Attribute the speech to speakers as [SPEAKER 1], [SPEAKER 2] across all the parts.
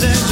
[SPEAKER 1] that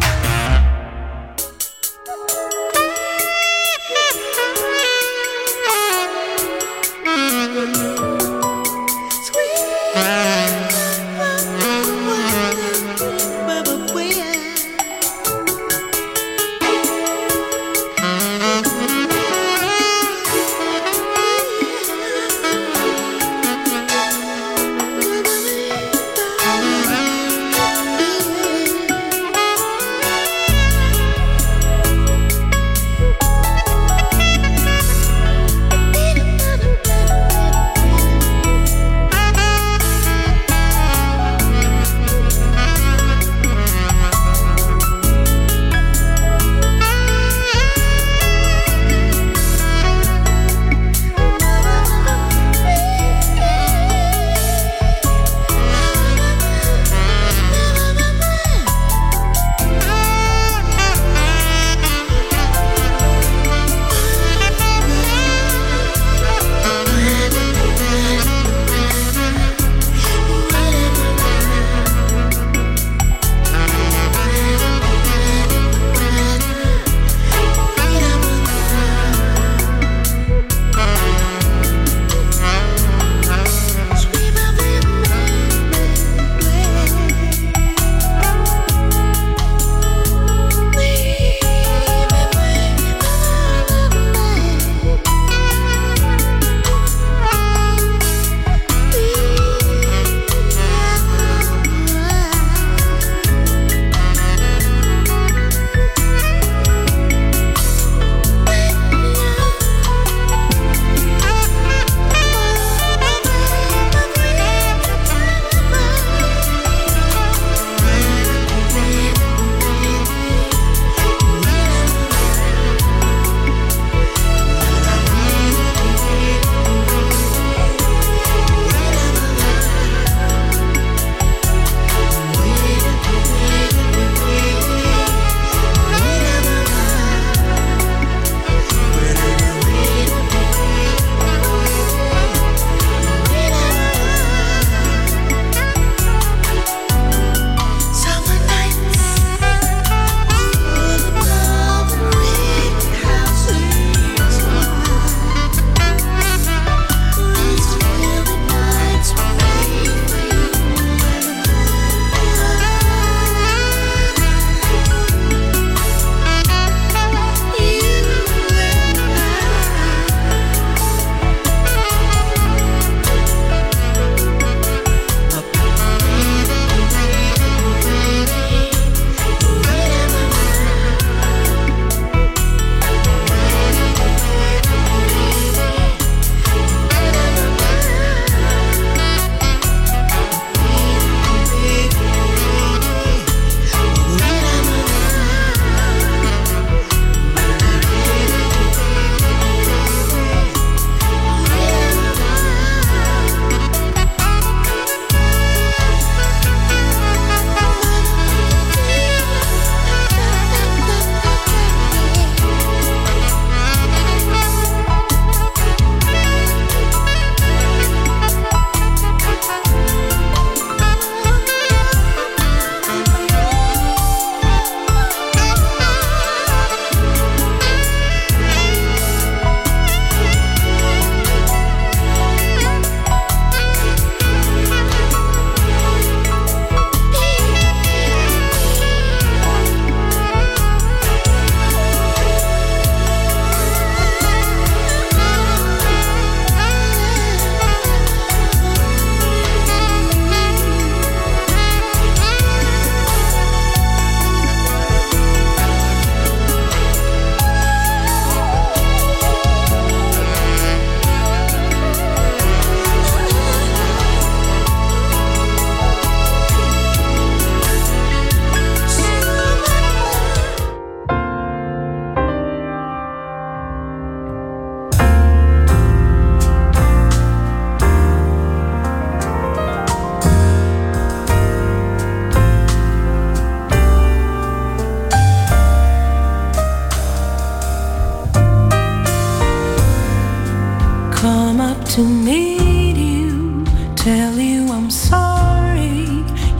[SPEAKER 2] to meet you, tell you I'm sorry.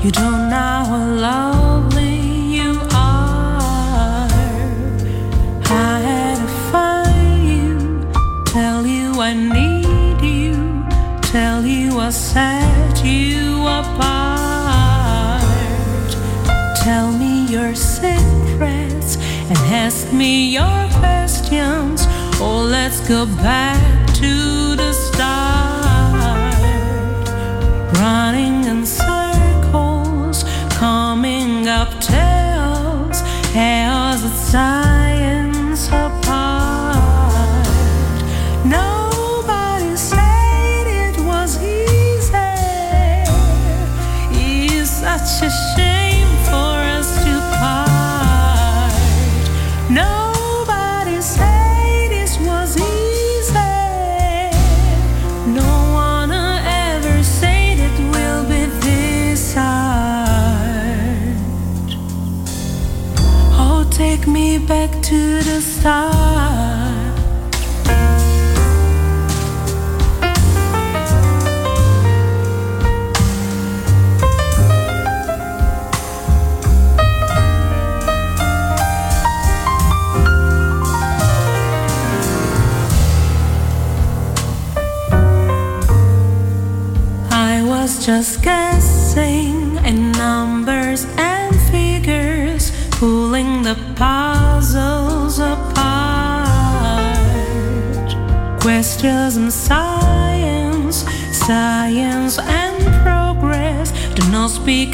[SPEAKER 2] You don't know how lovely you are. I had to find you, tell you I need you, tell you I set you apart. Tell me your secrets and ask me your questions. Oh, let's go back to star. time.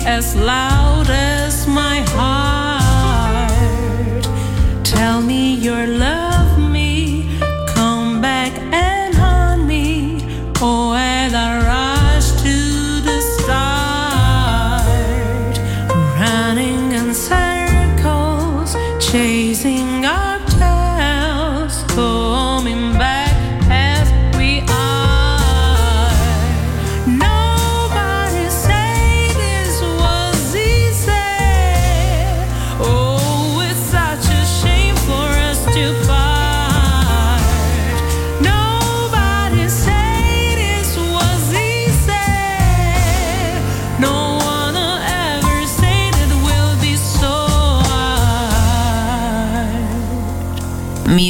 [SPEAKER 2] as loud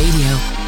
[SPEAKER 3] Radio.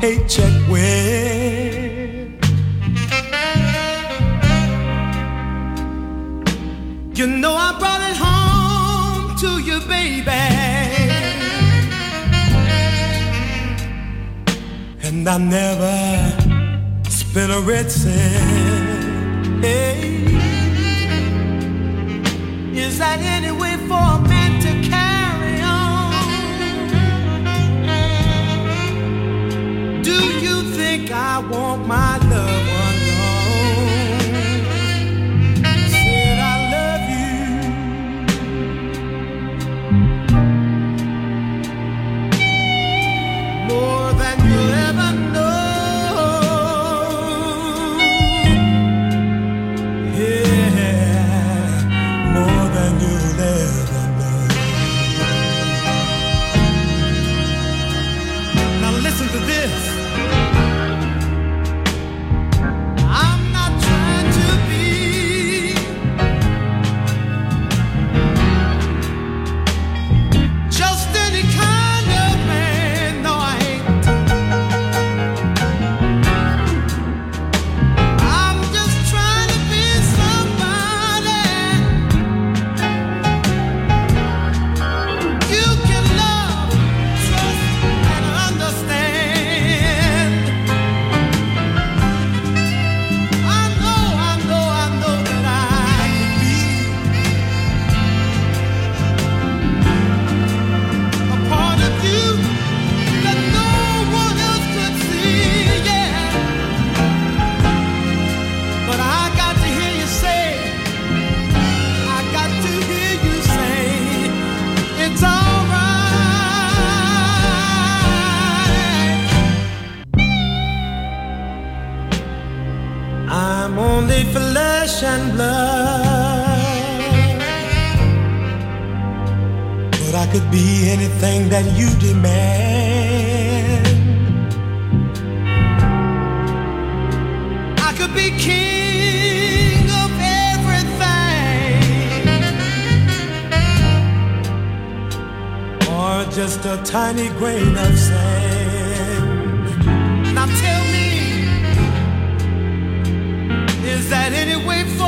[SPEAKER 1] paycheck with. You know I brought it home to you, baby. And I never spent a red cent. Hey. Is that any way think I want my love. just a tiny grain of sand. Now tell me, is that any way for?